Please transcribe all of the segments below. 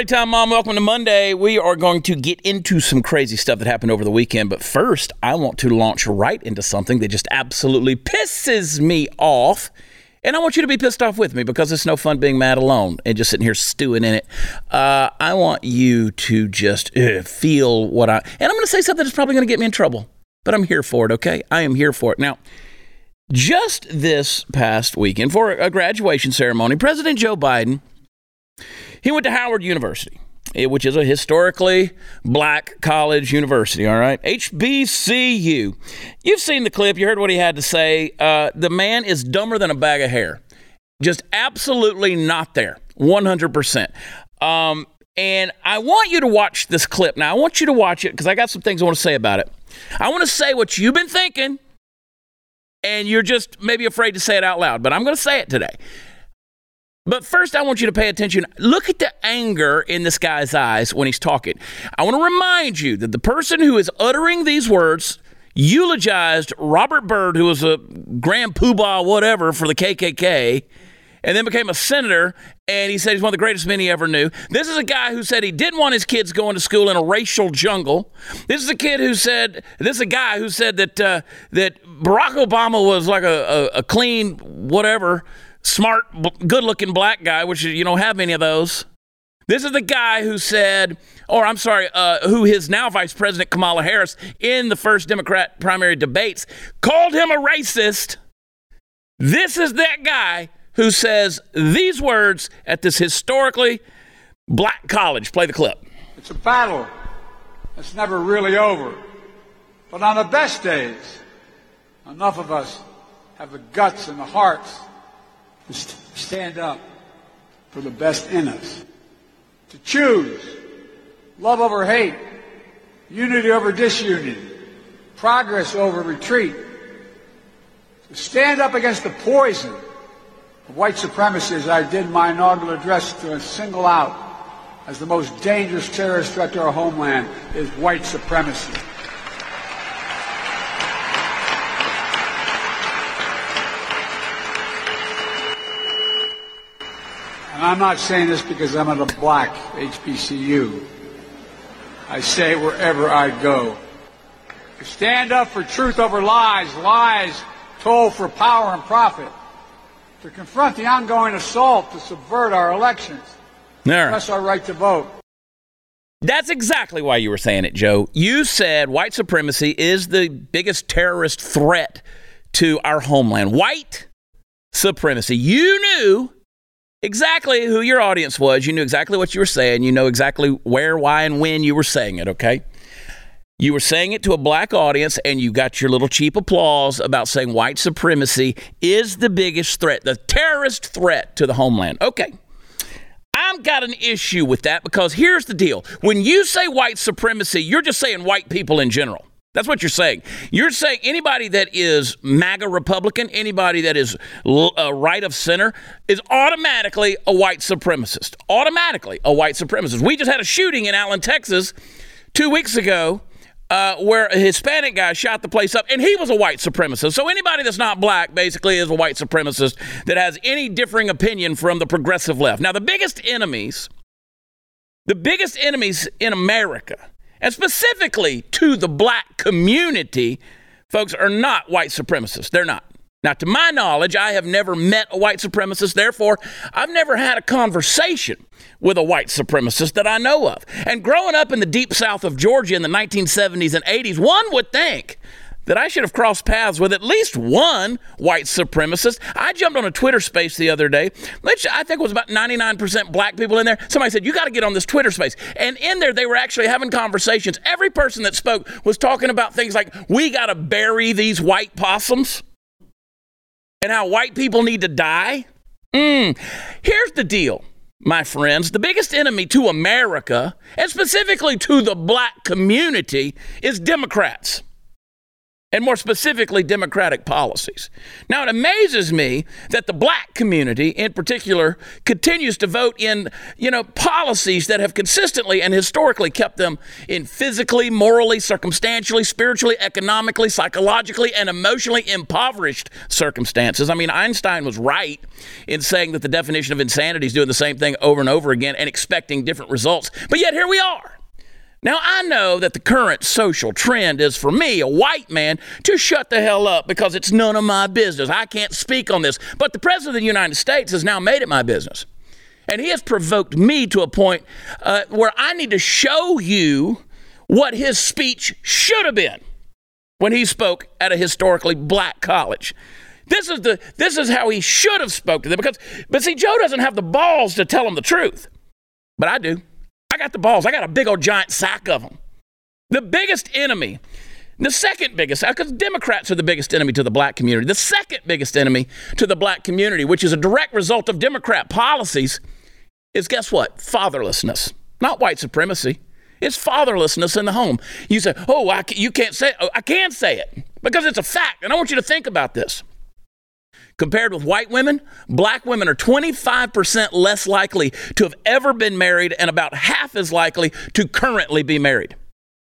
Party time, Mom. Welcome to Monday. We are going to get into some crazy stuff that happened over the weekend. But first, I want to launch right into something that just absolutely pisses me off. And I want you to be pissed off with me because it's no fun being mad alone and just sitting here stewing in it. Uh, I want you to just uh, feel what I. And I'm going to say something that's probably going to get me in trouble, but I'm here for it, okay? I am here for it. Now, just this past weekend, for a graduation ceremony, President Joe Biden he went to Howard University, eh, which is a historically black college university, all right? HBCU. You've seen the clip, you heard what he had to say. Uh, the man is dumber than a bag of hair. Just absolutely not there, 100%. Um, and I want you to watch this clip. Now, I want you to watch it because I got some things I want to say about it. I want to say what you've been thinking, and you're just maybe afraid to say it out loud, but I'm going to say it today. But first, I want you to pay attention. Look at the anger in this guy's eyes when he's talking. I want to remind you that the person who is uttering these words eulogized Robert Byrd, who was a grand poobah, whatever, for the KKK, and then became a senator. And he said he's one of the greatest men he ever knew. This is a guy who said he didn't want his kids going to school in a racial jungle. This is a kid who said, this is a guy who said that uh, that Barack Obama was like a, a, a clean whatever smart, good looking black guy, which you don't have many of those. This is the guy who said, or I'm sorry, uh, who his now Vice President Kamala Harris in the first Democrat primary debates called him a racist. This is that guy who says these words at this historically black college. Play the clip. It's a battle that's never really over. But on the best days, enough of us have the guts and the hearts to stand up for the best in us, to choose love over hate, unity over disunity, progress over retreat, to stand up against the poison of white supremacy as I did my inaugural address to single out as the most dangerous terrorist threat to our homeland is white supremacy. And I'm not saying this because I'm at a black HBCU. I say it wherever I go. To stand up for truth over lies, lies told for power and profit. To confront the ongoing assault to subvert our elections. There. That's our right to vote. That's exactly why you were saying it, Joe. You said white supremacy is the biggest terrorist threat to our homeland. White supremacy. You knew exactly who your audience was. You knew exactly what you were saying. You know exactly where, why, and when you were saying it, okay? You were saying it to a black audience, and you got your little cheap applause about saying white supremacy is the biggest threat, the terrorist threat to the homeland. Okay. I've got an issue with that because here's the deal. When you say white supremacy, you're just saying white people in general. That's what you're saying. You're saying anybody that is MAGA Republican, anybody that is uh, right of center, is automatically a white supremacist. Automatically a white supremacist. We just had a shooting in Allen, Texas, two weeks ago, uh, where a Hispanic guy shot the place up, and he was a white supremacist. So anybody that's not black basically is a white supremacist that has any differing opinion from the progressive left. Now, the biggest enemies, the biggest enemies in America and specifically to the black community, folks are not white supremacists. They're not. Now, to my knowledge, I have never met a white supremacist. Therefore, I've never had a conversation with a white supremacist that I know of. And growing up in the deep south of Georgia in the 1970s and 80s, one would think that I should have crossed paths with at least one white supremacist. I jumped on a Twitter space the other day, which I think was about 99% black people in there. Somebody said, You got to get on this Twitter space. And in there, they were actually having conversations. Every person that spoke was talking about things like, We got to bury these white possums and how white people need to die. Mm. Here's the deal my friends, the biggest enemy to America, and specifically to the black community, is Democrats. And more specifically, Democratic policies. Now, it amazes me that the black community in particular continues to vote in, you know, policies that have consistently and historically kept them in physically, morally, circumstantially, spiritually, economically, psychologically, and emotionally impoverished circumstances. I mean, Einstein was right in saying that the definition of insanity is doing the same thing over and over again and expecting different results. But yet, here we are. Now, I know that the current social trend is for me, a white man, to shut the hell up because it's none of my business. I can't speak on this. But the President of the United States has now made it my business. And he has provoked me to a point uh, where I need to show you what his speech should have been when he spoke at a historically black college. This is the this is how he should have spoke to them because but see Joe doesn't have the balls to tell them the truth. But I do. I got the balls. I got a big old giant sack of them. The biggest enemy, the second biggest, because Democrats are the biggest enemy to the black community, the second biggest enemy to the black community, which is a direct result of Democrat policies, is guess what? Fatherlessness, not white supremacy. It's fatherlessness in the home. You say, oh, I, you can't say it. Oh, I can say it because it's a fact. And I want you to think about this. Compared with white women, black women are 25% less likely to have ever been married and about half as likely to currently be married.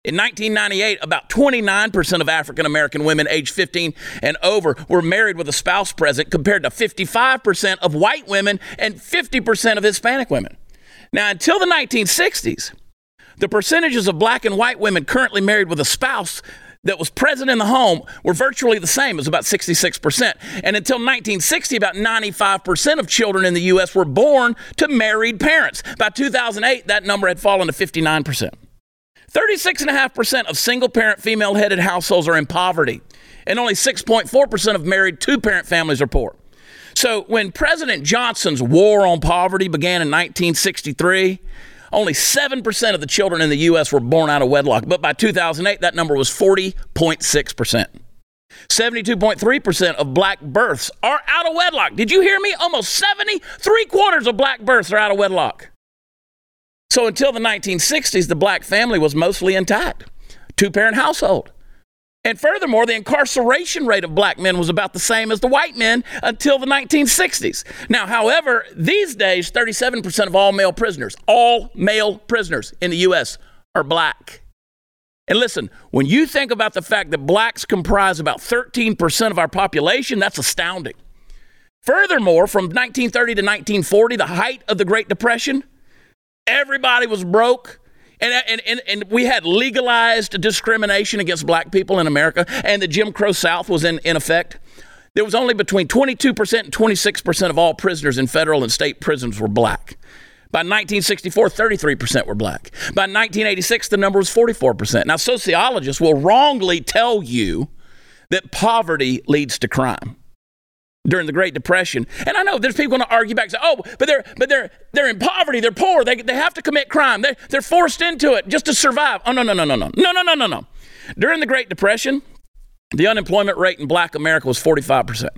In 1998, about 29% of African American women aged 15 and over were married with a spouse present, compared to 55% of white women and 50% of Hispanic women. Now, until the 1960s, the percentages of black and white women currently married with a spouse that was present in the home were virtually the same, as about 66%. And until 1960, about 95% of children in the U.S. were born to married parents. By 2008, that number had fallen to 59%. 36.5% of single parent female headed households are in poverty, and only 6.4% of married two parent families are poor. So when President Johnson's war on poverty began in 1963, only 7% of the children in the U.S. were born out of wedlock, but by 2008, that number was 40.6%. 72.3% of black births are out of wedlock. Did you hear me? Almost 70, three quarters of black births are out of wedlock. So until the 1960s, the black family was mostly intact, two parent household. And furthermore, the incarceration rate of black men was about the same as the white men until the 1960s. Now, however, these days, 37% of all male prisoners, all male prisoners in the U.S., are black. And listen, when you think about the fact that blacks comprise about 13% of our population, that's astounding. Furthermore, from 1930 to 1940, the height of the Great Depression, everybody was broke. And, uh, and, and, and we had legalized discrimination against black people in America, and the Jim Crow South was in, in effect. There was only between 22% and 26% of all prisoners in federal and state prisons were black. By 1964, 33% were black. By 1986, the number was 44%. Now, sociologists will wrongly tell you that poverty leads to crime during the Great Depression. And I know there's people going to argue back and say, oh, but they're, but they're, they're in poverty, they're poor, they, they have to commit crime, they, they're forced into it just to survive. Oh, no, no, no, no, no, no, no, no, no, no. During the Great Depression, the unemployment rate in black America was 45%.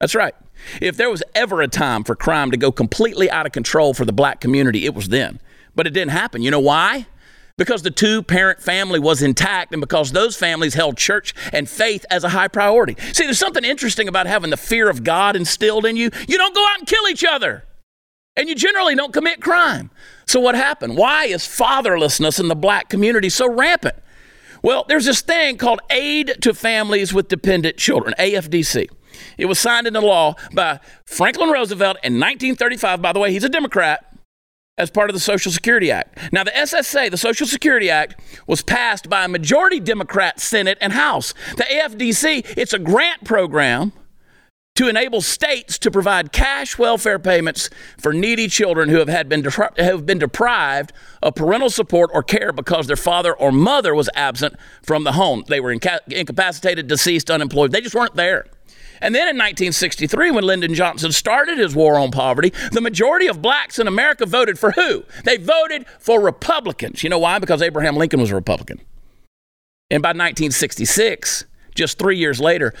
That's right. If there was ever a time for crime to go completely out of control for the black community, it was then. But it didn't happen. You know why? Because the two parent family was intact and because those families held church and faith as a high priority. See, there's something interesting about having the fear of God instilled in you. You don't go out and kill each other, and you generally don't commit crime. So, what happened? Why is fatherlessness in the black community so rampant? Well, there's this thing called Aid to Families with Dependent Children, AFDC. It was signed into law by Franklin Roosevelt in 1935. By the way, he's a Democrat as part of the Social Security Act. Now, the SSA, the Social Security Act, was passed by a majority Democrat Senate and House. The AFDC, it's a grant program to enable states to provide cash welfare payments for needy children who have, had been, depri- have been deprived of parental support or care because their father or mother was absent from the home. They were inca- incapacitated, deceased, unemployed. They just weren't there. And then in 1963, when Lyndon Johnson started his war on poverty, the majority of blacks in America voted for who? They voted for Republicans. You know why? Because Abraham Lincoln was a Republican. And by 1966, just three years later,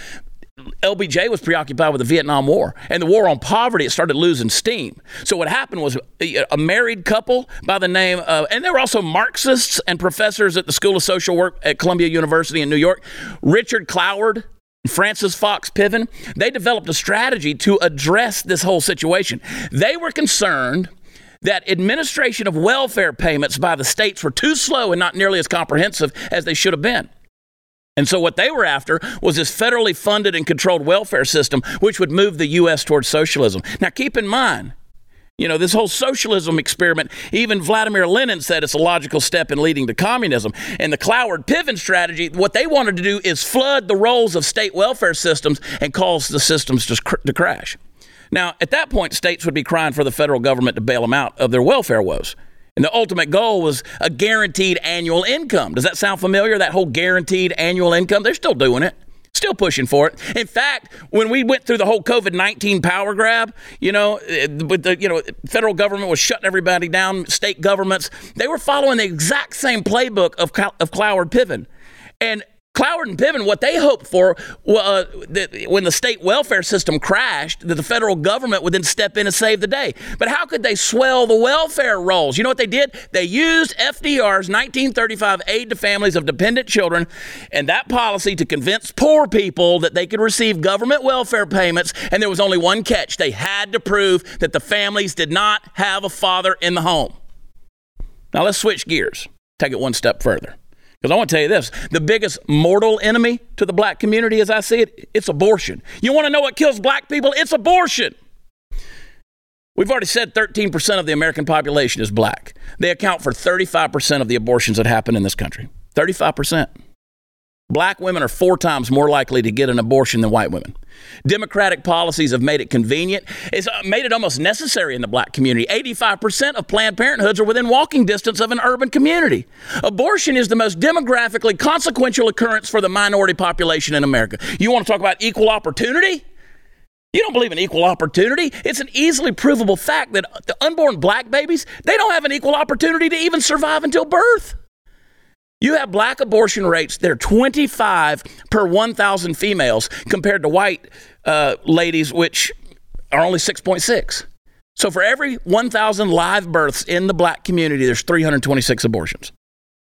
LBJ was preoccupied with the Vietnam War and the war on poverty. It started losing steam. So what happened was uh, a married couple by the name of, and there were also Marxists and professors at the School of Social Work at Columbia University in New York, Richard Cloward. Frances Fox Piven, they developed a strategy to address this whole situation. They were concerned that administration of welfare payments by the states were too slow and not nearly as comprehensive as they should have been. And so, what they were after was this federally funded and controlled welfare system, which would move the U.S. towards socialism. Now, keep in mind, you know, this whole socialism experiment, even Vladimir Lenin said it's a logical step in leading to communism. And the Cloward Piven strategy, what they wanted to do is flood the rolls of state welfare systems and cause the systems to, cr- to crash. Now, at that point, states would be crying for the federal government to bail them out of their welfare woes. And the ultimate goal was a guaranteed annual income. Does that sound familiar? That whole guaranteed annual income? They're still doing it. Still pushing for it. In fact, when we went through the whole COVID nineteen power grab, you know, eh, with the you know federal government was shutting everybody down, state governments, they were following the exact same playbook of of Cloward Piven, and Cloward and Piven, what they hoped for uh, that when the state welfare system crashed, that the federal government would then step in and save the day. But how could they swell the welfare rolls? You know what they did? They used FDR's 1935 Aid to Families of Dependent Children and that policy to convince poor people that they could receive government welfare payments. And there was only one catch they had to prove that the families did not have a father in the home. Now let's switch gears, take it one step further. Because I want to tell you this the biggest mortal enemy to the black community, as I see it, it's abortion. You want to know what kills black people? It's abortion. We've already said 13% of the American population is black. They account for 35% of the abortions that happen in this country. 35%. Black women are four times more likely to get an abortion than white women. Democratic policies have made it convenient. It's uh, made it almost necessary in the black community. 85% of Planned Parenthoods are within walking distance of an urban community. Abortion is the most demographically consequential occurrence for the minority population in America. You want to talk about equal opportunity? You don't believe in equal opportunity? It's an easily provable fact that the unborn black babies, they don't have an equal opportunity to even survive until birth. You have black abortion rates, they're 25 per 1,000 females compared to white uh, ladies, which are only 6.6. So for every 1,000 live births in the black community, there's 326 abortions.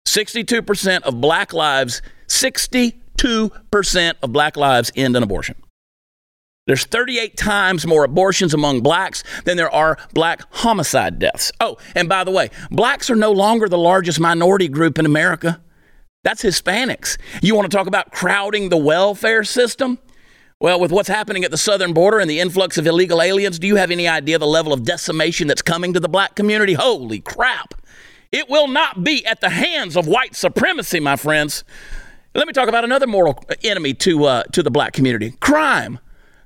62% of black lives, 62% of black lives end in abortion. There's 38 times more abortions among blacks than there are black homicide deaths. Oh, and by the way, blacks are no longer the largest minority group in America. That's Hispanics. You want to talk about crowding the welfare system? Well, with what's happening at the southern border and the influx of illegal aliens, do you have any idea the level of decimation that's coming to the black community? Holy crap. It will not be at the hands of white supremacy, my friends. Let me talk about another mortal enemy to, uh, to the black community crime.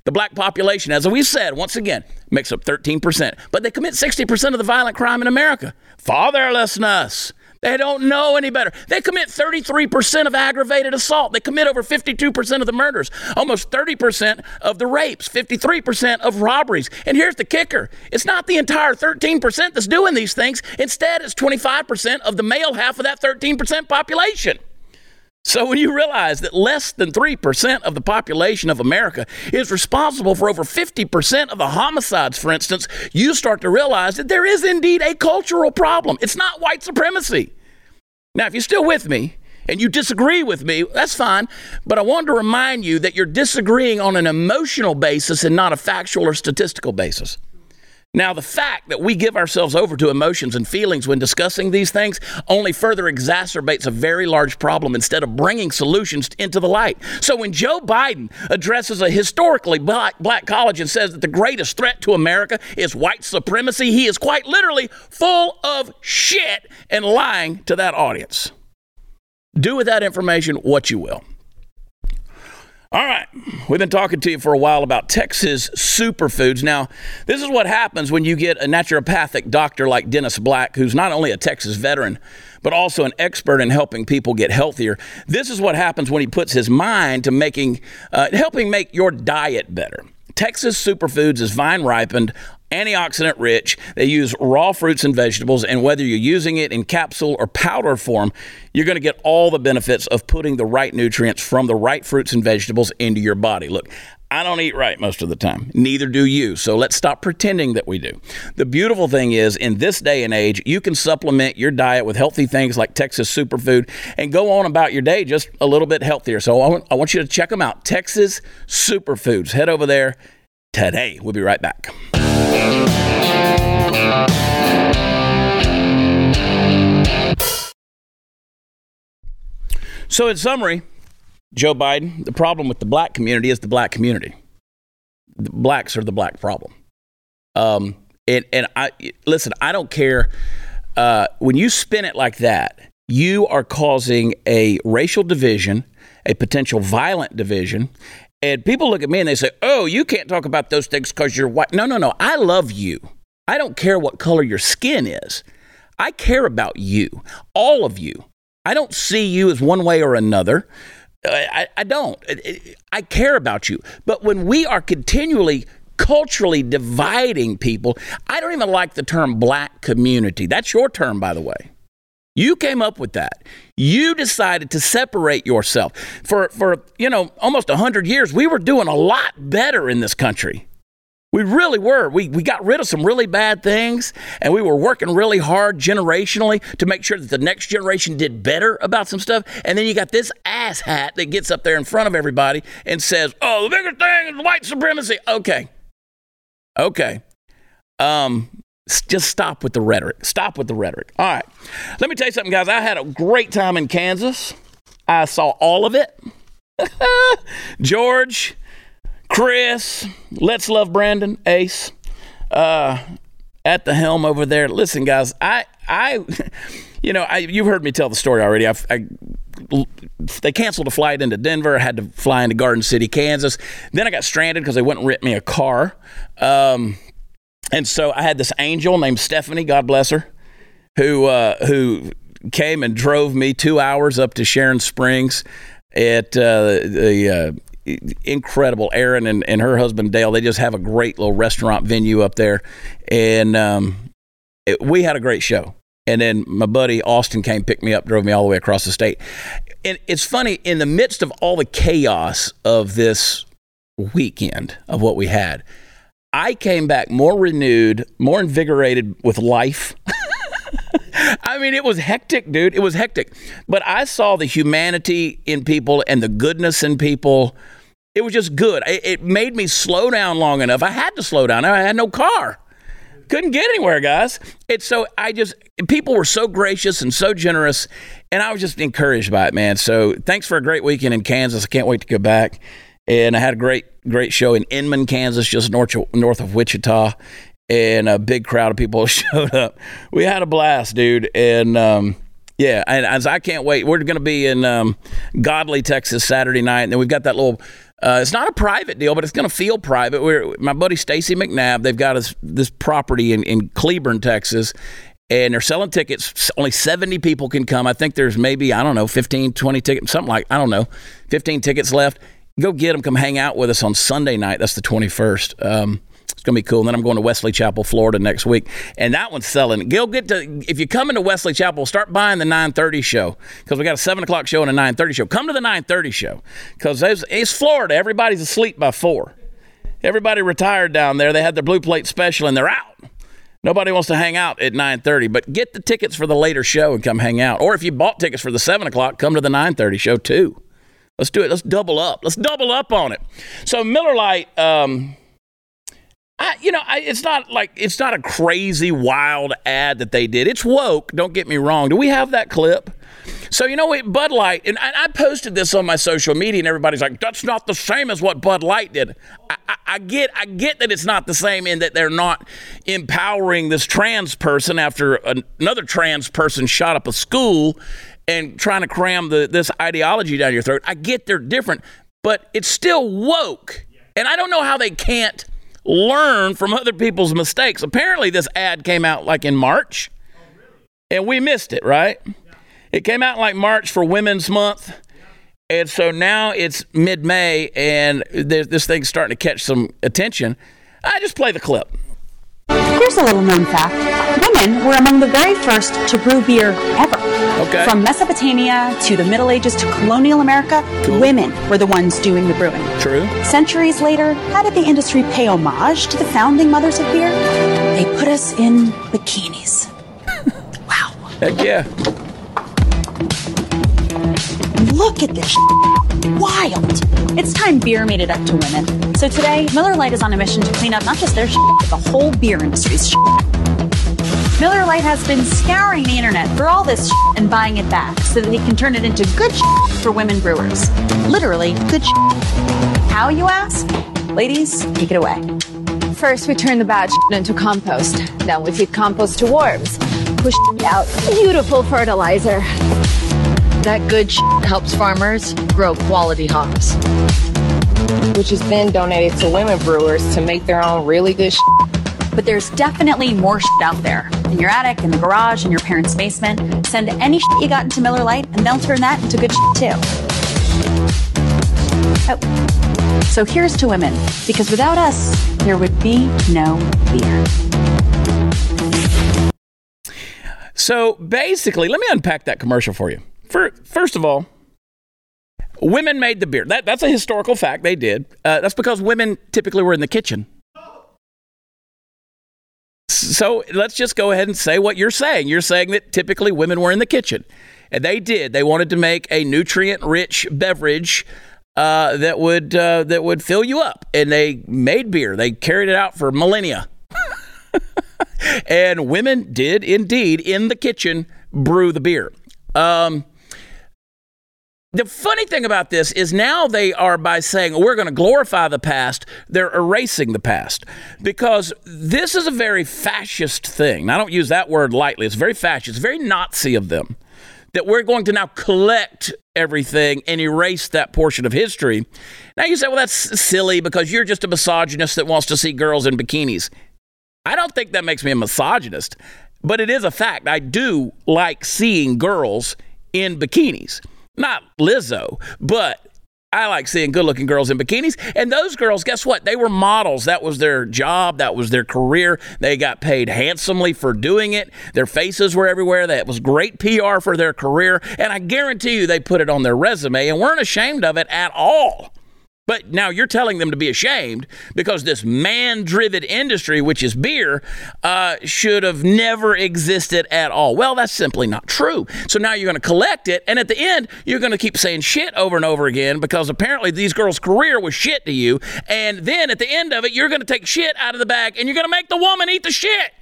The black population, as we've said, once again, makes up 13%, but they commit 60% of the violent crime in America. Fatherlessness. They don't know any better. They commit 33% of aggravated assault. They commit over 52% of the murders, almost 30% of the rapes, 53% of robberies. And here's the kicker it's not the entire 13% that's doing these things. Instead, it's 25% of the male half of that 13% population. So when you realize that less than 3% of the population of America is responsible for over 50% of the homicides, for instance, you start to realize that there is indeed a cultural problem. It's not white supremacy. Now, if you're still with me, and you disagree with me, that's fine. But I want to remind you that you're disagreeing on an emotional basis and not a factual or statistical basis. Now, the fact that we give ourselves over to emotions and feelings when discussing these things only further exacerbates a very large problem instead of bringing solutions into the light. So, when Joe Biden addresses a historically black, black college and says that the greatest threat to America is white supremacy, he is quite literally full of shit and lying to that audience. Do with that information what you will. All right. We've been talking to you for a while about Texas superfoods. Now, this is what happens when you get a naturopathic doctor like Dennis Black, who's not only a Texas veteran, but also an expert in helping people get healthier. This is what happens when he puts his mind to making, uh, helping make your diet better. Texas Superfoods is vine ripened antioxidant rich. They use raw fruits and vegetables, and whether you're using it in capsule or powder form, you're going to get all the benefits of putting the right nutrients from the right fruits and vegetables into your body. Look, I don't eat right most of the time. Neither do you. So let's stop pretending that we do. The beautiful thing is, in this day and age, you can supplement your diet with healthy things like Texas Superfood and go on about your day just a little bit healthier. So I want, I want you to check them out. Texas Superfoods. Head over there today. We'll be right back. So, in summary, Joe Biden, the problem with the black community is the black community. The blacks are the black problem. Um, and, and I listen, I don't care. Uh, when you spin it like that, you are causing a racial division, a potential violent division. And people look at me and they say, Oh, you can't talk about those things because you're white. No, no, no. I love you. I don't care what color your skin is. I care about you, all of you. I don't see you as one way or another. Uh, I, I don't. I care about you. But when we are continually culturally dividing people, I don't even like the term black community. That's your term, by the way. You came up with that. You decided to separate yourself. For, for you know, almost 100 years, we were doing a lot better in this country. We really were. We, we got rid of some really bad things, and we were working really hard generationally to make sure that the next generation did better about some stuff. And then you got this ass hat that gets up there in front of everybody and says, Oh, the bigger thing is white supremacy. Okay. Okay. Um, just stop with the rhetoric. Stop with the rhetoric. All right. Let me tell you something, guys. I had a great time in Kansas. I saw all of it. George, Chris, let's love Brandon, Ace, uh, at the helm over there. Listen, guys, I, I, you know, I, you've heard me tell the story already. I, I, they canceled a flight into Denver. I had to fly into Garden City, Kansas. Then I got stranded because they wouldn't rent me a car. Um, and so I had this angel named Stephanie, God bless her, who uh, who came and drove me two hours up to Sharon Springs at uh, the uh, incredible. Erin and, and her husband Dale, they just have a great little restaurant venue up there, and um, it, we had a great show. And then my buddy Austin came, picked me up, drove me all the way across the state. And it's funny in the midst of all the chaos of this weekend of what we had. I came back more renewed, more invigorated with life. I mean, it was hectic, dude. It was hectic. But I saw the humanity in people and the goodness in people it was just good. It, it made me slow down long enough. I had to slow down. I had no car. Couldn't get anywhere, guys. It's so I just people were so gracious and so generous, and I was just encouraged by it, man. So thanks for a great weekend in Kansas. I can't wait to go back. And I had a great, great show in Inman, Kansas, just north north of Wichita, and a big crowd of people showed up. We had a blast, dude, and um, yeah, and as I can't wait. We're going to be in um, Godley, Texas, Saturday night, and then we've got that little uh, it's not a private deal, but it's going to feel private. We're, my buddy Stacy McNabb, they've got this, this property in, in Cleburne, Texas, and they're selling tickets. Only 70 people can come. I think there's maybe, I don't know, 15, 20 tickets, something like, I don't know, 15 tickets left. Go get them. Come hang out with us on Sunday night. That's the 21st. Um, it's gonna be cool. And then I'm going to Wesley Chapel, Florida next week, and that one's selling. Go get to if you come into Wesley Chapel, start buying the 9:30 show because we got a seven o'clock show and a 9:30 show. Come to the 9:30 show because it's Florida. Everybody's asleep by four. Everybody retired down there. They had their blue plate special and they're out. Nobody wants to hang out at 9:30, but get the tickets for the later show and come hang out. Or if you bought tickets for the seven o'clock, come to the 9:30 show too. Let's do it. Let's double up. Let's double up on it. So Miller Lite. Um, I, you know, I, it's not like it's not a crazy wild ad that they did. It's woke. Don't get me wrong. Do we have that clip? So you know Bud Light, and I, I, posted this on my social media, and everybody's like, "That's not the same as what Bud Light did." I, I, get, I get that it's not the same in that they're not empowering this trans person after another trans person shot up a school and trying to cram the, this ideology down your throat. I get they're different, but it's still woke, and I don't know how they can't learn from other people's mistakes. Apparently, this ad came out like in March, oh, and we missed it, right? It came out like March for Women's Month. And so now it's mid May, and this thing's starting to catch some attention. I just play the clip. Here's a little known fact. Women were among the very first to brew beer ever. Okay. From Mesopotamia to the Middle Ages to colonial America, Cool. women were the ones doing the brewing. True. Centuries later, how did the industry pay homage to the founding mothers of beer? They put us in bikinis. wow. Heck yeah. Look at this. Wild. It's time beer made it up to women. So today, Miller Lite is on a mission to clean up not just their shit, but the whole beer industry's shit. Miller Lite has been scouring the internet for all this and buying it back so that they can turn it into good for women brewers. Literally, good. How, you ask? Ladies, take it away. First, we turn the bad shit into compost. Then we feed compost to worms. Push out beautiful fertilizer. That good sh- helps farmers grow quality hops. which is then donated to women brewers to make their own really good sh- But there's definitely more shit out there. In your attic, in the garage, in your parents' basement. Send any shit you got into Miller Lite, and they'll turn that into good shit too. Oh. So here's to women, because without us, there would be no beer. So basically, let me unpack that commercial for you. For, first of all, women made the beer. That, that's a historical fact. They did. Uh, that's because women typically were in the kitchen. So let's just go ahead and say what you're saying. You're saying that typically women were in the kitchen. And they did. They wanted to make a nutrient rich beverage uh, that, would, uh, that would fill you up. And they made beer, they carried it out for millennia. and women did indeed in the kitchen brew the beer. Um, the funny thing about this is now they are by saying we're going to glorify the past, they're erasing the past because this is a very fascist thing. And I don't use that word lightly. It's very fascist, very Nazi of them that we're going to now collect everything and erase that portion of history. Now you say, well, that's silly because you're just a misogynist that wants to see girls in bikinis. I don't think that makes me a misogynist, but it is a fact. I do like seeing girls in bikinis. Not Lizzo, but I like seeing good looking girls in bikinis. And those girls, guess what? They were models. That was their job. That was their career. They got paid handsomely for doing it. Their faces were everywhere. That was great PR for their career. And I guarantee you they put it on their resume and weren't ashamed of it at all. But now you're telling them to be ashamed because this man driven industry, which is beer, uh, should have never existed at all. Well, that's simply not true. So now you're going to collect it, and at the end, you're going to keep saying shit over and over again because apparently these girls' career was shit to you. And then at the end of it, you're going to take shit out of the bag and you're going to make the woman eat the shit.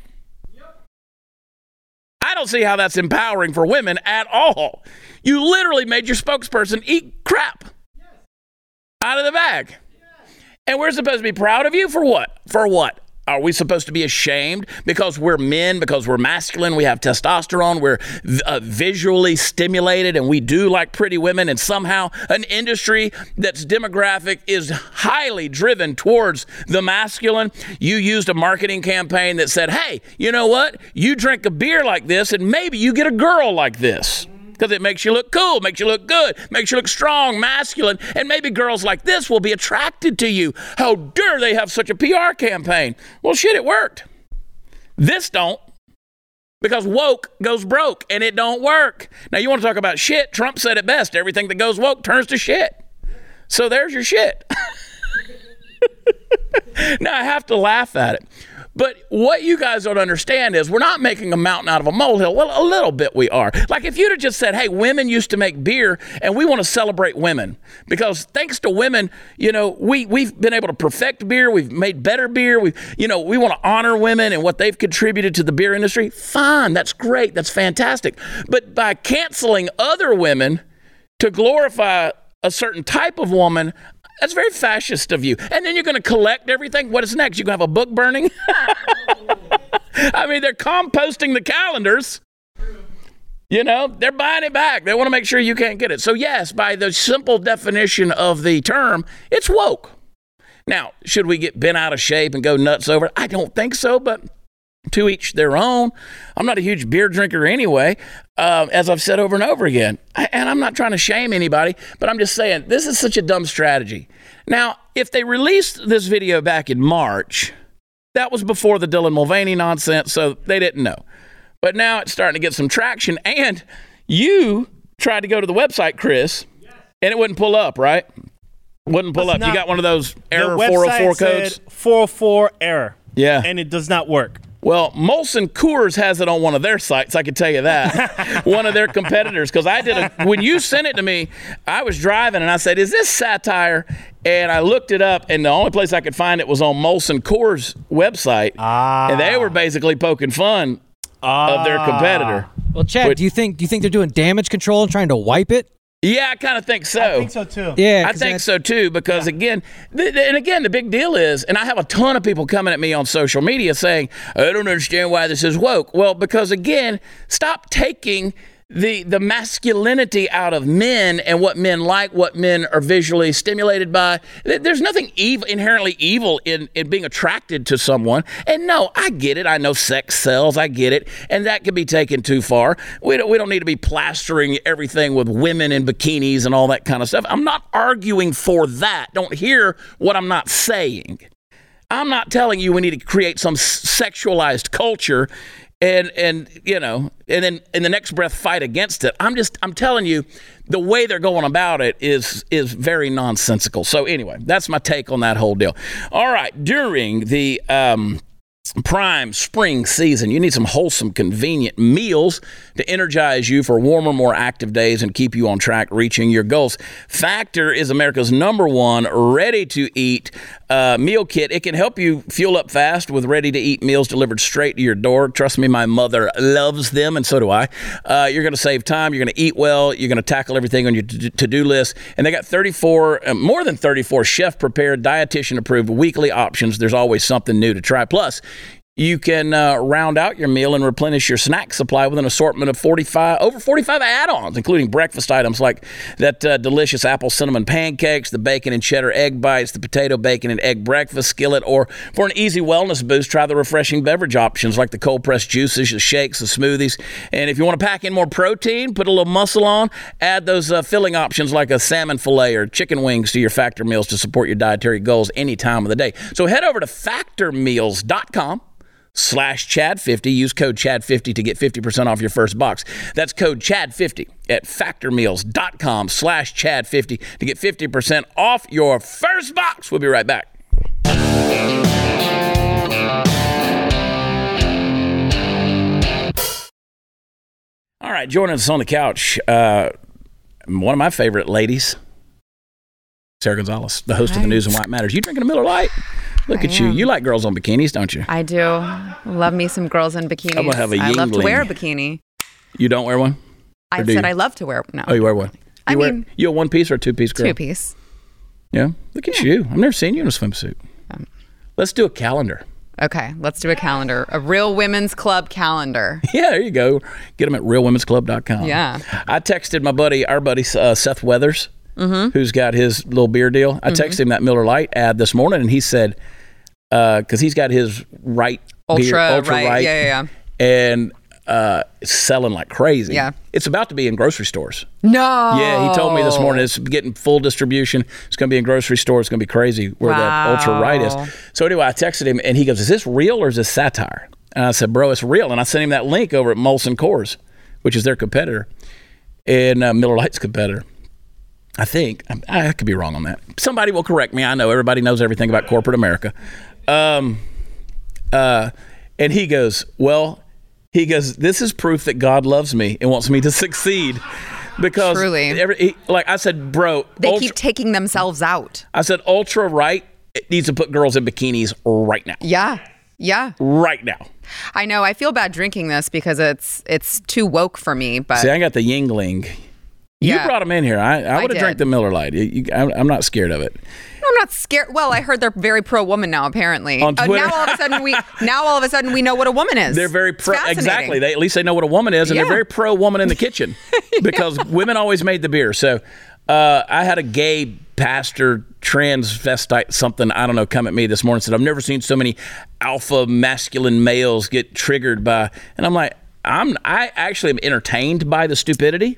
I don't see how that's empowering for women at all. You literally made your spokesperson eat crap out of the bag. And we're supposed to be proud of you for what? For what? Are we supposed to be ashamed because we're men, because we're masculine, we have testosterone, we're uh, visually stimulated, and we do like pretty women, and somehow an industry that's demographic is highly driven towards the masculine? You used a marketing campaign that said, hey, you know what? You drink a beer like this, and maybe you get a girl like this because it makes you look cool, makes you look good, makes you look strong, masculine, and maybe girls like this will be attracted to you. How dare they have such a PR campaign? Well, shit, it worked. This don't. Because woke goes broke and it don't work. Now you want to talk about shit? Trump said it best. Everything that goes woke turns to shit. So there's your shit. now I have to laugh at it. But what you guys don't understand is we're not making a mountain out of a molehill. Well, a little bit we are. Like if you'd have just said, hey, women used to make beer and we want to celebrate women because thanks to women, you know, we, we've been able to perfect beer. We've made better beer. We, you know, we want to honor women and what they've contributed to the beer industry. Fine. That's great. That's fantastic. But by canceling other women to glorify a certain type of woman, that's very fascist of you. And then you're going to collect everything. What is next? You're going to have a book burning? I mean, they're composting the calendars. You know, they're buying it back. They want to make sure you can't get it. So, yes, by the simple definition of the term, it's woke. Now, should we get bent out of shape and go nuts over it? I don't think so, but to each their own. I'm not a huge beer drinker anyway, uh, as I've said over and over again. I, and I'm not trying to shame anybody, but I'm just saying this is such a dumb strategy. Now, if they released this video back in March, That was before the Dylan Mulvaney nonsense, so they didn't know. But now it's starting to get some traction. And you tried to go to the website, Chris, and it wouldn't pull up, right? Wouldn't pull It's up. you got one of those error website 404 said codes? 404 error. Yeah. And it does not work. Well, Molson Coors has it on one of their sites. I can tell you that. one of their competitors. Because I did a, when you sent it to me, I was driving and I said, Is this satire? And I looked it up, and the only place I could find it was on Molson Coors' website. Ah. And they were basically poking fun of their competitor. Well, Chad, Wait. do you think do you think they're doing damage control and trying to wipe it? Yeah, I kind of think so. I think so too. Yeah, I 'cause think so too because again, th- th- and again, the big deal is, and I have a ton of people coming at me on social media saying, "I don't understand why this is woke." Well, because again, stop taking the the masculinity out of men and what men like, what men are visually stimulated by. There's nothing evil, inherently evil in, in being attracted to someone. And no, I get it. I know sex sells. I get it, and that can be taken too far. We don't we don't need to be plastering everything with women in bikinis and all that kind of stuff. I'm not arguing for that. Don't hear what I'm not saying. I'm not telling you we need to create some sexualized culture and and you know and then in the next breath fight against it. I'm just I'm telling you the way they're going about it is is very nonsensical. So anyway, that's my take on that whole deal. All right, during the um prime spring season. You need some wholesome, convenient meals to energize you for warmer, more active days and keep you on track reaching your goals. Factor is America's number one ready to eat uh, meal kit. It can help you fuel up fast with ready to eat meals delivered straight to your door. Trust me, my mother loves them, and so do I. Uh, you're going to save time. You're going to eat well. You're going to tackle everything on your to do list. And they got 34, uh, more than 34 chef prepared, dietitian approved weekly options. There's always something new to try. Plus, you can uh, round out your meal and replenish your snack supply with an assortment of 45 over 45 add-ons, including breakfast items like that uh, delicious apple cinnamon pancakes, the bacon and cheddar egg bites, the potato bacon and egg breakfast skillet, or for an easy wellness boost, try the refreshing beverage options like the cold pressed juices, the shakes, the smoothies. And if you want to pack in more protein, put a little muscle on, add those uh, filling options like a salmon fillet or chicken wings to your Factor meals to support your dietary goals any time of the day. So head over to factormeals.com slash Chad50. Use code Chad50 to get 50% off your first box. That's code Chad50 at factormeals.com slash Chad50 to get 50% off your first box. We'll be right back. All right, joining us on the couch, uh, one of my favorite ladies, Sara Gonzales, the host of the News and Why It Matters. You drinking a Miller Lite? Look at you. am. You like girls on bikinis, don't you? I do love me some girls in bikinis. I'm gonna have a I love to wear a bikini. You don't wear one? I said you? I love to wear no Oh, you wear one. You I wear, mean- you a one piece or a two piece girl? two piece. Yeah. Look at you. I've never seen you in a swimsuit. Um, Let's do a calendar. Okay, let's do a calendar, a real women's club calendar. Yeah, there you go. Get them at realwomensclub.com. Yeah. I texted my buddy, our buddy uh, Seth Weathers, Mm-hmm. who's got his little beer deal. I texted him that Miller Lite ad this morning, and he said, because he's got his right Ultra, beer, ultra right? right, Yeah, yeah, and uh, selling like crazy. Yeah. it's about to be in grocery stores. No. Yeah, he told me this morning it's getting full distribution. It's going to be in grocery stores. It's going to be crazy where that ultra right is. So anyway, I texted him and he goes, "Is this real or is this satire?" And I said, "Bro, it's real." And I sent him that link over at Molson Coors, which is their competitor, and uh, Miller Lite's competitor. I think I, I could be wrong on that. Somebody will correct me. I know everybody knows everything about corporate America. Um, uh, and he goes, "Well." He goes, "This is proof that God loves me and wants me to succeed." Because Truly. every, he, like I said, bro, They ultra- keep taking themselves out. I said ultra right. It needs to put girls in bikinis right now. Yeah. Yeah. Right now. I know. I feel bad drinking this because it's it's too woke for me, but See, I got the Yuengling. You Yeah. brought them in here. I, I would have drank the Miller Lite. You- you- I'm, I'm not scared of it. I'm not scared. Well, I heard they're very pro woman now. Apparently, On Uh, now all of a sudden we now all of a sudden we know what a woman is. They're very pro. Exactly. They at least they know what a woman is, and Yeah. they're very pro woman in the kitchen because women always made the beer. So uh, I had a gay pastor transvestite something I don't know come at me this morning said I've never seen so many alpha masculine males get triggered by, and I'm like. I'm I actually am entertained by the stupidity,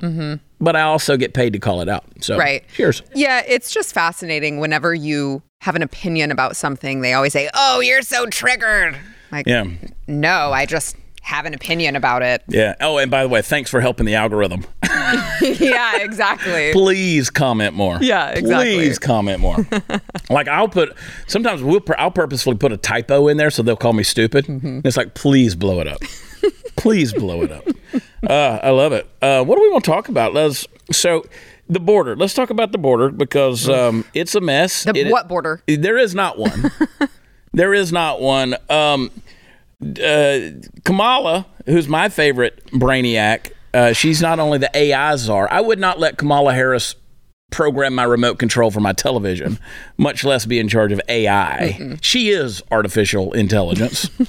but I also get paid to call it out. So. Right. cheers. Yeah, it's just fascinating whenever you have an opinion about something, they always say, "Oh, you're so triggered." Like, Yeah. no, I just have an opinion about it. Yeah. Oh, and by the way, thanks for helping the algorithm. yeah, exactly. Please comment more. Yeah, exactly. Please comment more. like I'll put sometimes we'll I'll purposefully put a typo in there so they'll call me stupid. Mm-hmm. It's like please blow it up. Please blow it up. Uh, I love it. Uh, what do we want to talk about? Let's so the border. Let's talk about the border because um, it's a mess. The It- what border? There is not one. there is not one. Um, uh, Kamala, who's my favorite brainiac, uh, she's not only the AI czar. I would not let Kamala Harris program my remote control for my television, much less be in charge of AI. She is artificial intelligence.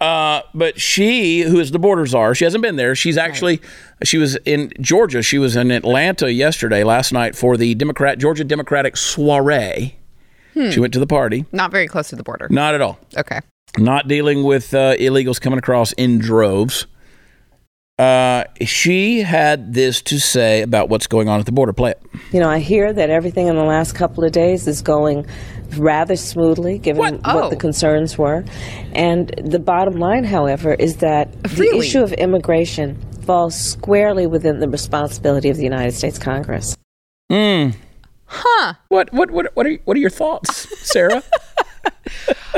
Uh, but she, who is the border czar, she hasn't been there. She's actually, she was in Georgia. She was in Atlanta yesterday, last night, for the Democrat Georgia Democratic soiree. She went to the party. Not very close to the border. Not at all. Okay. Not dealing with uh, illegals coming across in droves. Uh, she had this to say about what's going on at the border. Play it. You know, I hear that everything in the last couple of days is going rather smoothly, given What? what, Oh. the concerns were. And the bottom line, however, is that the issue of immigration falls squarely within the responsibility of the United States Congress. Hmm. Huh. What what what what are what are your thoughts, Sara?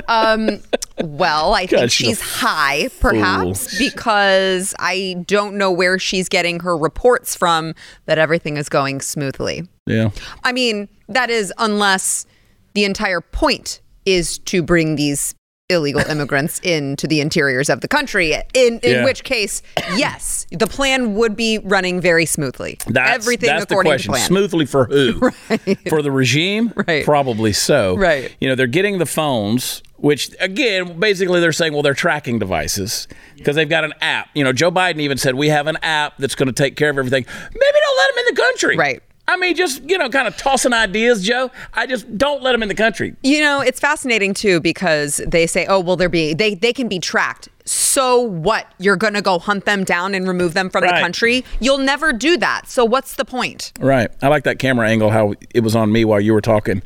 Um, well, I think God, she's she's high, perhaps, because I don't know where she's getting her reports from that everything is going smoothly. yeah. I mean, that is unless the entire point is to bring these illegal immigrants into the interiors of the country. In in Yeah. which case, yes, the plan would be running very smoothly. That's, Everything that's the according question. to plan. Smoothly for who? right. For the regime? Right. Probably so. Right. You know, they're getting the phones, which again, basically they're saying, well, they're tracking devices because they've got an app. You know, Joe Biden even said, we have an app that's going to take care of everything. Maybe don't let them in the country. Right. I mean, just, you know, kind of tossing ideas, Joe. I just don't let them in the country. You know, it's fascinating too because they say, "Oh, well, they're being they they can be tracked." So what? You're going to go hunt them down and remove them from Right. the country? You'll never do that. So what's the point? Right. I like that camera angle, how it was on me while you were talking,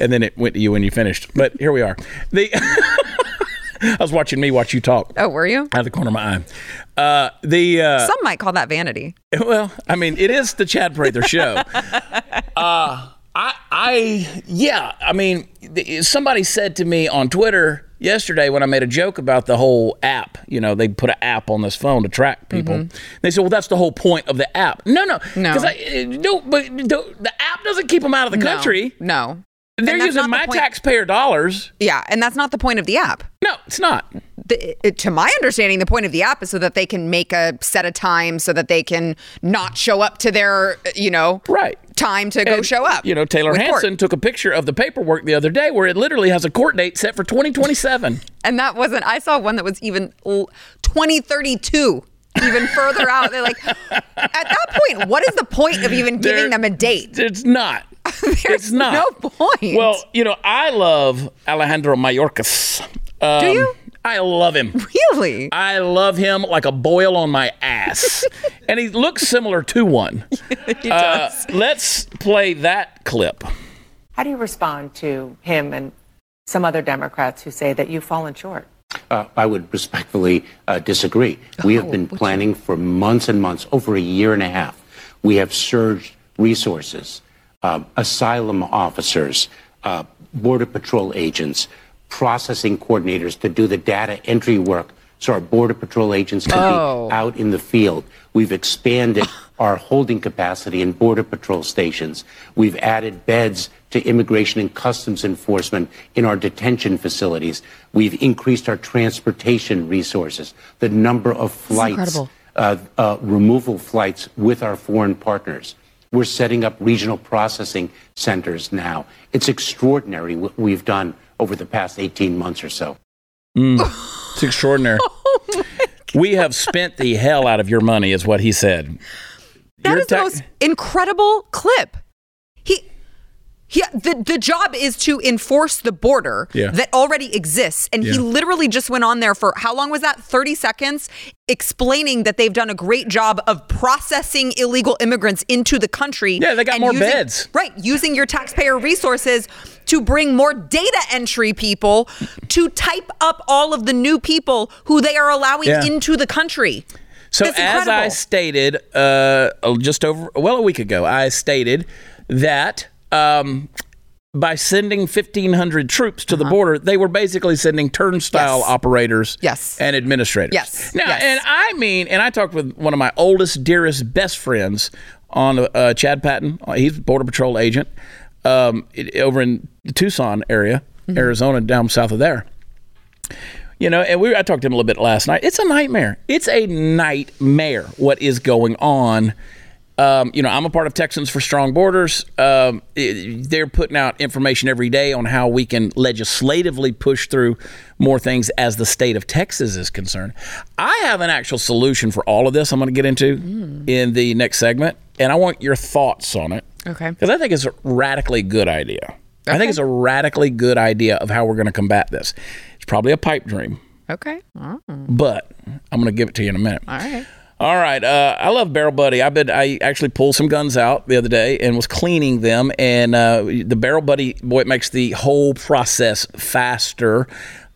and then it went to you when you finished. But here we are. The I was watching me watch you talk Oh, were you? out of the corner of my eye. Uh, the uh, Some might call that vanity. well, I mean, it is the Chad Prather show. Uh, I, I, yeah, I mean, somebody said to me on Twitter yesterday when I made a joke about the whole app. You know, they put an app on this phone to track people. They said, "Well, that's the whole point of the app." No, no, No. because I no, but don't- the app doesn't keep them out of the No, country. No. They're And using not the my taxpayer dollars. Yeah, and that's not the point of the app. No, it's not. The, it- to my understanding, the point of the app is so that they can make a set of time so that they can not show up to their, you know, Right. time to go show up. You know, Taylor. Hanson took a picture of the paperwork the other day where it literally has a court date set for 2027. And that wasn't, I saw one that was even 2032, even further out. They're like, at that point, what is the point of even giving There- them a date? It's not. There's it's not. no point. Well, you know, I love Alejandro Mayorkas. Um, Do you? I love him. really? I love him like a boil on my ass. and he looks similar to one. he Uh, does. let's play that clip. How do you respond to him and some other Democrats who say that you've fallen short? Uh, I would respectfully uh, disagree. We have been planning for months and months, over a year and a half. We have surged resources, asylum officers, uh, Border Patrol agents, processing coordinators to do the data entry work so our Border Patrol agents can Oh. be out in the field. We've expanded our holding capacity in Border Patrol stations. We've added beds to Immigration and Customs Enforcement in our detention facilities. We've increased our transportation resources, the number of flights, uh, uh, removal flights with our foreign partners. We're setting up regional processing centers now. It's extraordinary what we've done over the past 18 months or so. Mm. It's extraordinary. Oh we have spent the hell out of your money, is what he said. That Your is the ta- most incredible clip. He He, the, the job is to enforce the border Yeah. that already exists. And he literally just went on there for how long was that? 30 seconds, explaining that they've done a great job of processing illegal immigrants into the country. Yeah, they got more using- beds. Right. Using your taxpayer resources to bring more data entry people to type up all of the new people who they are allowing Yeah. into the country. So That's as I stated uh, just over well a week ago, I stated that um, by sending 1,500 troops to the border, they were basically sending turnstile Uh-huh. Yes. operators Yes. and administrators. Yes. Now, Yes. and I mean, and I talked with one of my oldest, dearest, best friends on uh, Chad Patton. He's a Border Patrol agent um, it- over in the Tucson area, Mm-hmm. Arizona, down south of there. You know, and we I talked to him a little bit last night. It's a nightmare. It's a nightmare what is going on. Um, you know, I'm a part of Texans for Strong Borders. Um, it- they're putting out information every day on how we can legislatively push through more things as the state of Texas is concerned. I have an actual solution for all of this I'm going to get into in the next segment, and I want your thoughts on it. Okay. Because I think it's a radically good idea. I think it's a radically good idea of how we're going to combat this. It's probably a pipe dream, Okay. Oh, but I'm going to give it to you in a minute. all right. All right. Uh, I love Barrel Buddy. I been I actually pulled some guns out the other day and was cleaning them. And uh, the Barrel Buddy, boy, it makes the whole process faster.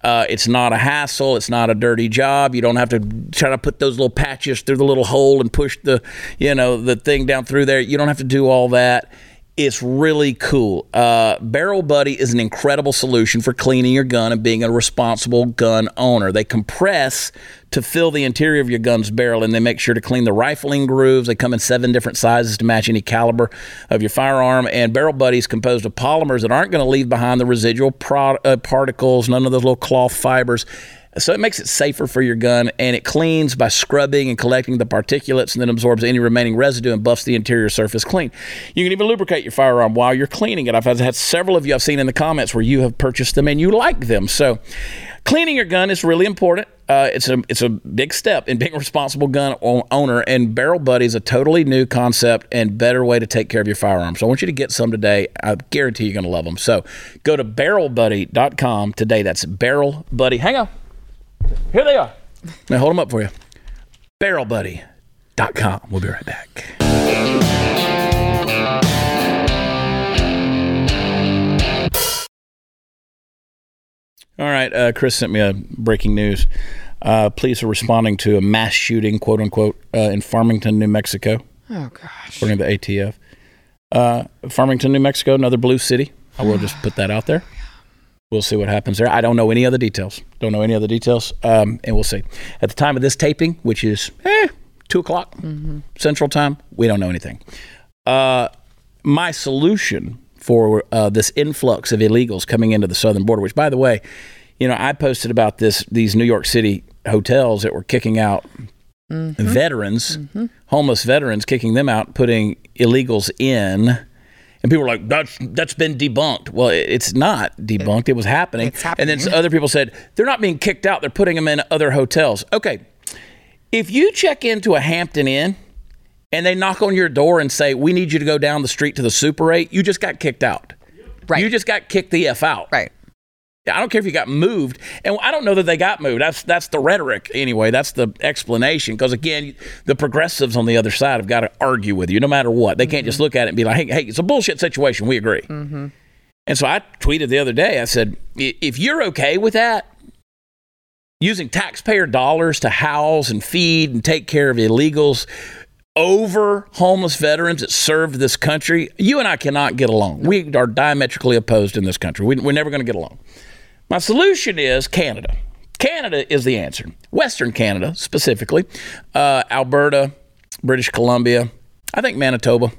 Uh, it's not a hassle. It's not a dirty job. You don't have to try to put those little patches through the little hole and push the, you know, the thing down through there. You don't have to do all that. It's really cool. Uh, Barrel Buddy is an incredible solution for cleaning your gun and being a responsible gun owner. They compress to fill the interior of your gun's barrel and they make sure to clean the rifling grooves. They come in seven different sizes to match any caliber of your firearm. And Barrel Buddy is composed of polymers that aren't going to leave behind the residual pro- uh, particles, none of those little cloth fibers. So it makes it safer for your gun and it cleans by scrubbing and collecting the particulates and then absorbs any remaining residue and buffs the interior surface clean. You can even lubricate your firearm while you're cleaning it. I've had several of you I've seen in the comments where you have purchased them and you like them. So cleaning your gun is really important. Uh, it's a it's a big step in being a responsible gun owner, and Barrel Buddy is a totally new concept and better way to take care of your firearms. So I want you to get some today. I guarantee you're going to love them. So go to barrelbuddy.com today. That's Barrel Buddy. Hang on. Here they are. Now hold them up for you. Barrelbuddy.com. We'll be right back. All right. Uh, Chris sent me a breaking news. Uh, police are responding to a mass shooting, quote unquote, uh, in Farmington, New Mexico, Oh, gosh. according to the ATF. Uh, Farmington, New Mexico, another blue city. I will just put that out there. We'll see what happens there. I don't know any other details. Don't know any other details, um, and we'll see. At the time of this taping, which is eh, two o'clock Central Time, we don't know anything. Uh, my solution for uh, this influx of illegals coming into the southern border, which, by the way, you know, I posted about this these New York City hotels that were kicking out veterans, homeless veterans, kicking them out, putting illegals in. And people were like, "That's that's been debunked." Well, it's not debunked. It was happening. It's And then other people said they're not being kicked out; they're putting them in other hotels. Okay, if you check into a Hampton Inn and they knock on your door and say, "We need you to go down the street to the Super 8," you just got kicked out. Right. You just got kicked the f out. Right. I don't care if you got moved, and I don't know that they got moved. That's that's the rhetoric anyway. That's the explanation. Because again, the progressives on the other side have got to argue with you, no matter what. They can't just mm-hmm. look at it and be like, "Hey, hey, it's a bullshit situation. We agree." Mm-hmm. And so I tweeted the other day. I said, "If you're okay with that, using taxpayer dollars to house and feed and take care of illegals." Over homeless veterans that served this country, you and I cannot get along. We are diametrically opposed in this country. We, we're never going to get along. My solution is Canada. Canada is the answer. Western Canada, specifically, uh, Alberta, British Columbia, I think Manitoba.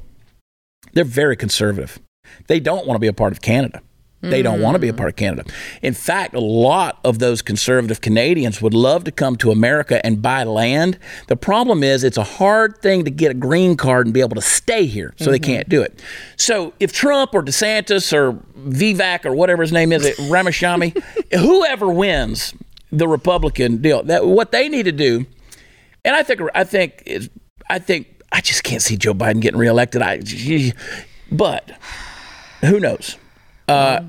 They're very conservative. They don't want to be a part of Canada. They don't want to be a part of Canada. In fact, a lot of those conservative Canadians would love to come to America and buy land. The problem is, it's a hard thing to get a green card and be able to stay here, so they can't do it. So, if Trump or DeSantis or Vivek or whatever his name is, eh, Ramashami, whoever wins the Republican deal, that what they need to do, and I think I think is I think I just can't see Joe Biden getting reelected. I, but Who knows? Uh,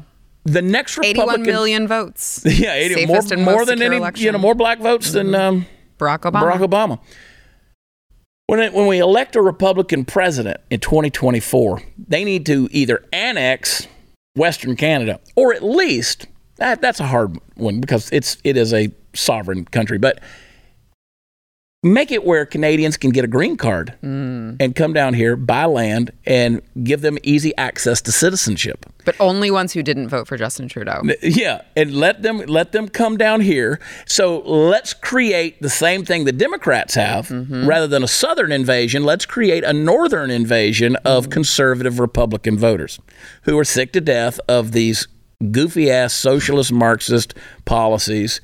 the next 81 Republican million votes. Yeah, 80, more, more than any, election. you know, more black votes than um, Barack Obama. Barack Obama. When, it, when we elect a Republican president in 2024, they need to either annex Western Canada or at least that that's a hard one because it's it is a sovereign country, but make it where Canadians can get a green card hmm. and come down here, buy land, and give them easy access to citizenship. But only ones who didn't vote for Justin Trudeau. Yeah, and let them let them come down here. So let's create the same thing the Democrats have, mm-hmm. rather than a southern invasion. Let's create a northern invasion of mm. conservative Republican voters who are sick to death of these goofy ass socialist Marxist policies,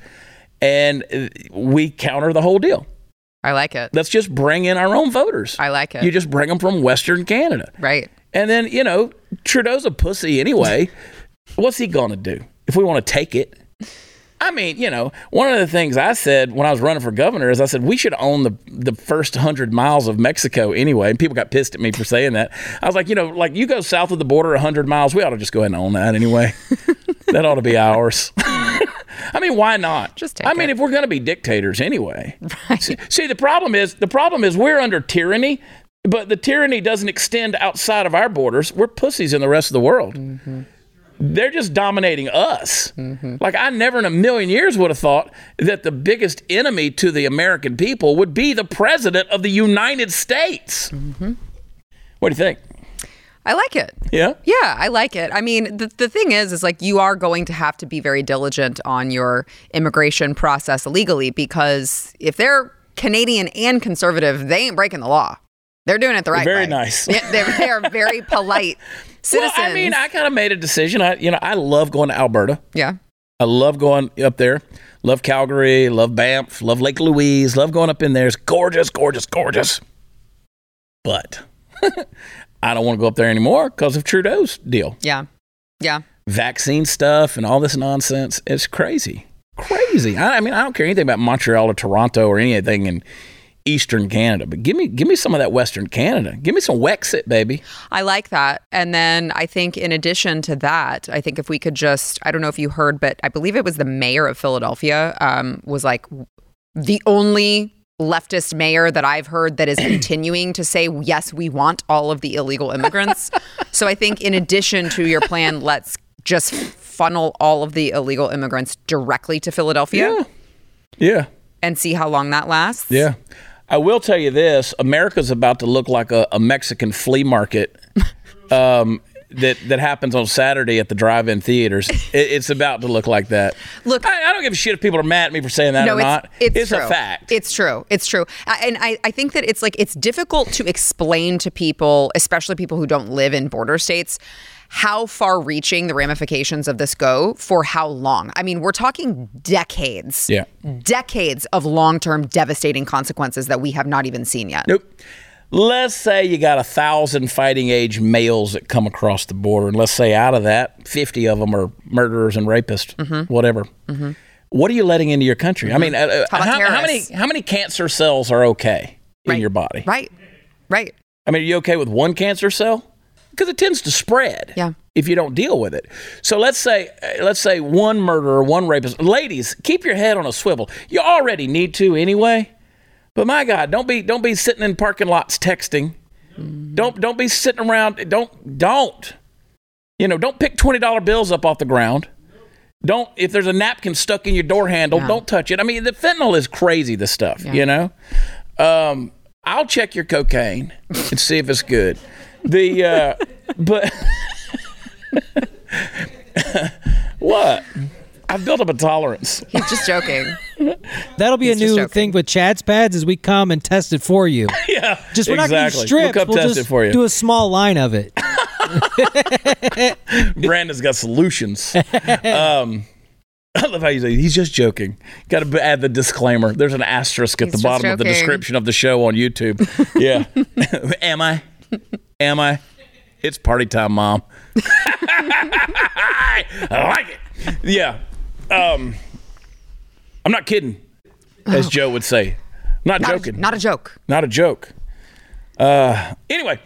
and uh, we counter the whole deal. I like it. Let's just bring in our own voters. I like it. You just bring them from Western Canada. Right. And then, you know, Trudeau's a pussy anyway. What's he going to do if we want to take it? I mean, you know, one of the things I said when I was running for governor is I said we should own the the first hundred miles of Mexico anyway. And people got pissed at me for saying that. I was like, you know, like you go south of the border hundred miles, we ought to just go ahead and own that anyway. that ought to be ours. I mean, why not? Just I mean, if we're going to be dictators anyway. See, see, the problem is the problem is we're under tyranny, but the tyranny doesn't extend outside of our borders. We're pussies in the rest of the world. Mm-hmm. They're just dominating us. Mm-hmm. Like I never in a million years would have thought that the biggest enemy to the American people would be the president of the United States. Mm-hmm. What do you think? I like it. Yeah. Yeah, I like it. I mean, the, the thing is, is like you are going to have to be very diligent on your immigration process illegally because if they're Canadian and conservative, they ain't breaking the law. They're doing it the right Very way. Very nice. They're, they are very polite citizens. Well, I mean, I kind of made a decision. I, you know, I love going to Alberta. yeah. I love going up there. Love Calgary. Love Banff. Love Lake Louise. Love going up in there. It's gorgeous, gorgeous, gorgeous. But I don't want to go up there anymore because of Trudeau's deal. Yeah. Yeah. Vaccine stuff and all this nonsense. It's crazy. Crazy. I, I mean, I don't care anything about Montreal or Toronto or anything in Eastern Canada, but give me give me some of that Western Canada. Give me some Wexit, baby. I like that. And then I think, in addition to that, I think if we could just, I don't know if you heard, but I believe it was the mayor of Philadelphia um, was like the only leftist mayor that I've heard that is continuing to say, yes, we want all of the illegal immigrants. so I think, in addition to your plan, let's just funnel all of the illegal immigrants directly to Philadelphia Yeah. Yeah. And see how long that lasts. Yeah. I will tell you this America's about to look like a, a Mexican flea market um, that, that happens on Saturday at the drive in theaters. It, it's about to look like that. Look, I, I don't give a shit if people are mad at me for saying that or it's, not. It's, a true. fact. It's true. It's true. I- And I, I think that it's like it's difficult to explain to people, especially people who don't live in border states, how far reaching the ramifications of this go for how long. I mean, we're talking decades. Yeah. Decades of long term devastating consequences that we have not even seen yet. Nope. Let's say you got a thousand fighting age males that come across the border, and let's say out of that, 50 of them are murderers and rapists, Mm-hmm. whatever. What are you letting into your country? I mean, uh, uh, How about how, many how many cancer cells are okay in your body? Right. Right. I mean, are you okay with one cancer cell? Because it tends to spread. Yeah. If you don't deal with it. So let's say uh, let's say one murderer, one rapist. Ladies, keep your head on a swivel. You already need to anyway. But my God, don't be don't be sitting in parking lots texting. Don't don't be sitting around. Don't don't. You know, don't pick twenty dollar bills up off the ground. Don't if there's a napkin stuck in your door handle, Yeah. don't touch it. I mean, the fentanyl is crazy. This stuff, you know. Um, I'll check your cocaine and see if it's good. The uh, but what? I've built up a tolerance. He's just joking. That'll be He's a new thing with Chad's pads as we come and test it for you. yeah, Just we're not going to strips. We'll come test just it for you. do a small line of it. Brandon's got solutions. um, I love how you say he's just joking. Got to add the disclaimer. There's an asterisk at He's the just bottom of the description of the show on YouTube. Yeah. Am I? Am I? It's party time, mom. I like it. Yeah. Um, I'm not kidding, as Joe would say. Not, Not, joking. not a joke. Not a joke. Uh, anyway,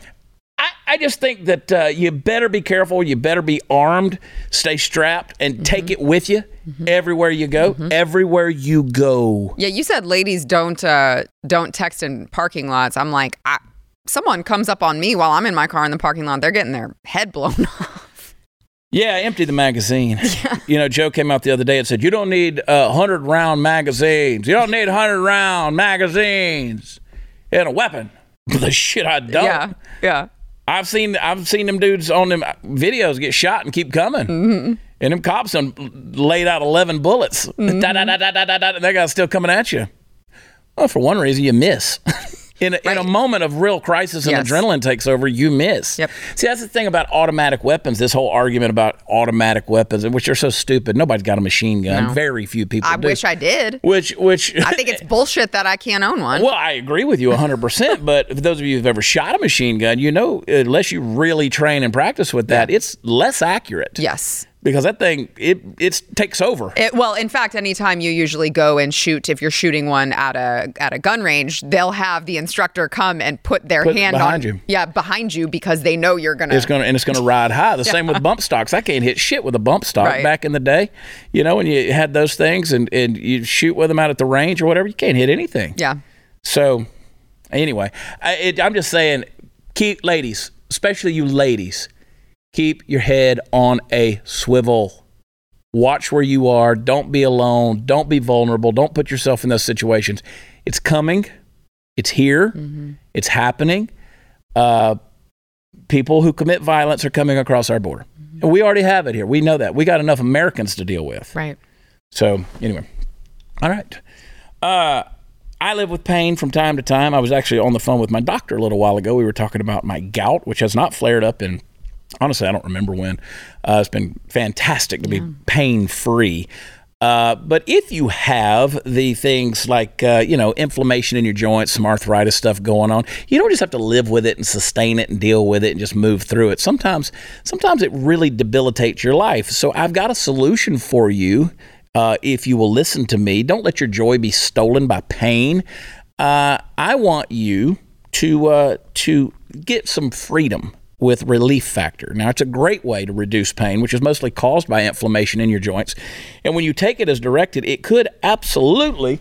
I, I just think that uh, you better be careful. You better be armed, stay strapped, and Mm-hmm. take it with you everywhere you go. Everywhere you go. Yeah, you said ladies don't uh, don't text in parking lots. I'm like, I, someone comes up on me while I'm in my car in the parking lot. They're getting their head blown off. Yeah, empty the magazine. You know, Joe came out the other day and said, You don't need uh, 100 round magazines. You don't need 100 round magazines and a weapon. the shit I don't. Yeah, yeah. I've seen I've seen them dudes on them videos get shot and keep coming. Mm-hmm. And them cops done laid out 11 bullets. Mm-hmm. Da, da, da, da, da, da, da, and that guy's still coming at you. Well, for one reason, you miss. In, a, in a moment of real crisis and Yes. adrenaline takes over, you miss. Yep. See, that's the thing about automatic weapons. This whole argument about automatic weapons, which are so stupid. Nobody's got a machine gun. No. Very few people I do. wish I did. Which, which I think it's bullshit that I can't own one. well, I agree with you 100%. but for those of you who've ever shot a machine gun, you know, unless you really train and practice with that, it's less accurate. Yes. Because that thing, it it takes over. It, well, in fact, anytime you usually go and shoot, if you're shooting one at a at a gun range, they'll have the instructor come and put their Put hand behind on you. yeah behind you because they know you're gonna. It's gonna and it's gonna ride high. The same with bump stocks. I can't hit shit with a bump stock. Right. Back in the day, you know, when you had those things and and you shoot with them out at the range or whatever, you can't hit anything. Yeah. So, anyway, I, it, I'm just saying, keep ladies, especially you ladies, keep your head on a swivel. Watch where you are. Don't be alone. Don't be vulnerable. Don't put yourself in those situations. It's coming. It's here. It's happening. Uh, people who commit violence are coming across our border. And we already have it here. We know that. We got enough Americans to deal with. Right. So anyway, all right. Uh, I live with pain from time to time. I was actually on the phone with my doctor a little while ago. We were talking about my gout, which has not flared up in. Honestly, I don't remember when. Uh, it's been fantastic to be pain free. Uh, but if you have the things like uh, you know inflammation in your joints, some arthritis stuff going on, you don't just have to live with it and sustain it and deal with it and just move through it. Sometimes, sometimes it really debilitates your life. So I've got a solution for you. Uh, if you will listen to me, don't let your joy be stolen by pain. Uh, I want you to uh, to get some freedom with Relief Factor. Now, it's a great way to reduce pain, which is mostly caused by inflammation in your joints. And when you take it as directed, it could absolutely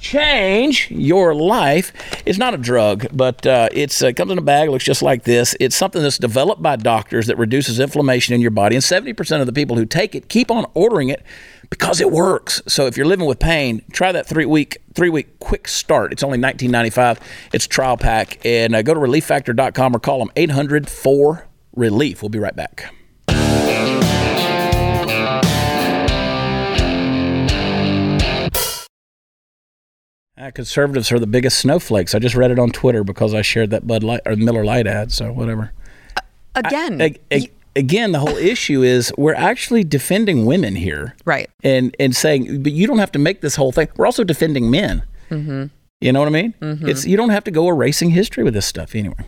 change your life. It's not a drug, but uh, it's uh, comes in a bag, looks just like this. It's something that's developed by doctors that reduces inflammation in your body, and 70% of the people who take it keep on ordering it because it works. So if you're living with pain, try that three week three week quick start. It's only 19.95. It's trial pack, and uh, go to relieffactor.com or call them 800 4 relief. We'll be right back. Uh, conservatives are the biggest snowflakes. I just read it on Twitter because I shared that Bud Light or Miller Lite ad. So whatever. Again, I- again, the whole issue is we're actually defending women here, right? And and saying, but you don't have to make this whole thing. We're also defending men. Mm-hmm. You know what I mean? Mhm. It's you don't have to go erasing history with this stuff anyway.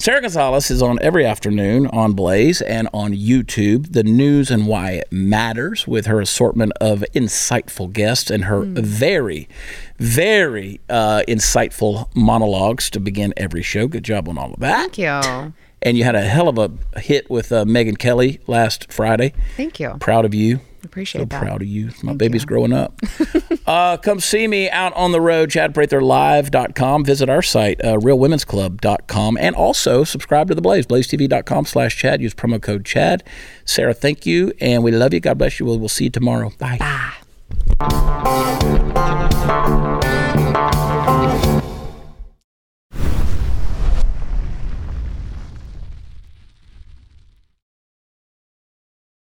Sara Gonzales is on every afternoon on Blaze and on YouTube. The news and why it matters with her assortment of insightful guests and her very, very uh, insightful monologues to begin every show. Good job on all of that. Thank you. And you had a hell of a hit with uh, Megyn Kelly last Friday. Thank you. Proud of you. Appreciate so that. proud of you. My baby's growing up. uh, come see me out on the road, chadpratherlive.com. Visit our site, uh, realwomensclub.com. And also subscribe to The Blaze, blazetv.com slash Chad. Use promo code Chad. Sara, thank you. And we love you. God bless you. We'll, we'll see you tomorrow. Bye. Bye.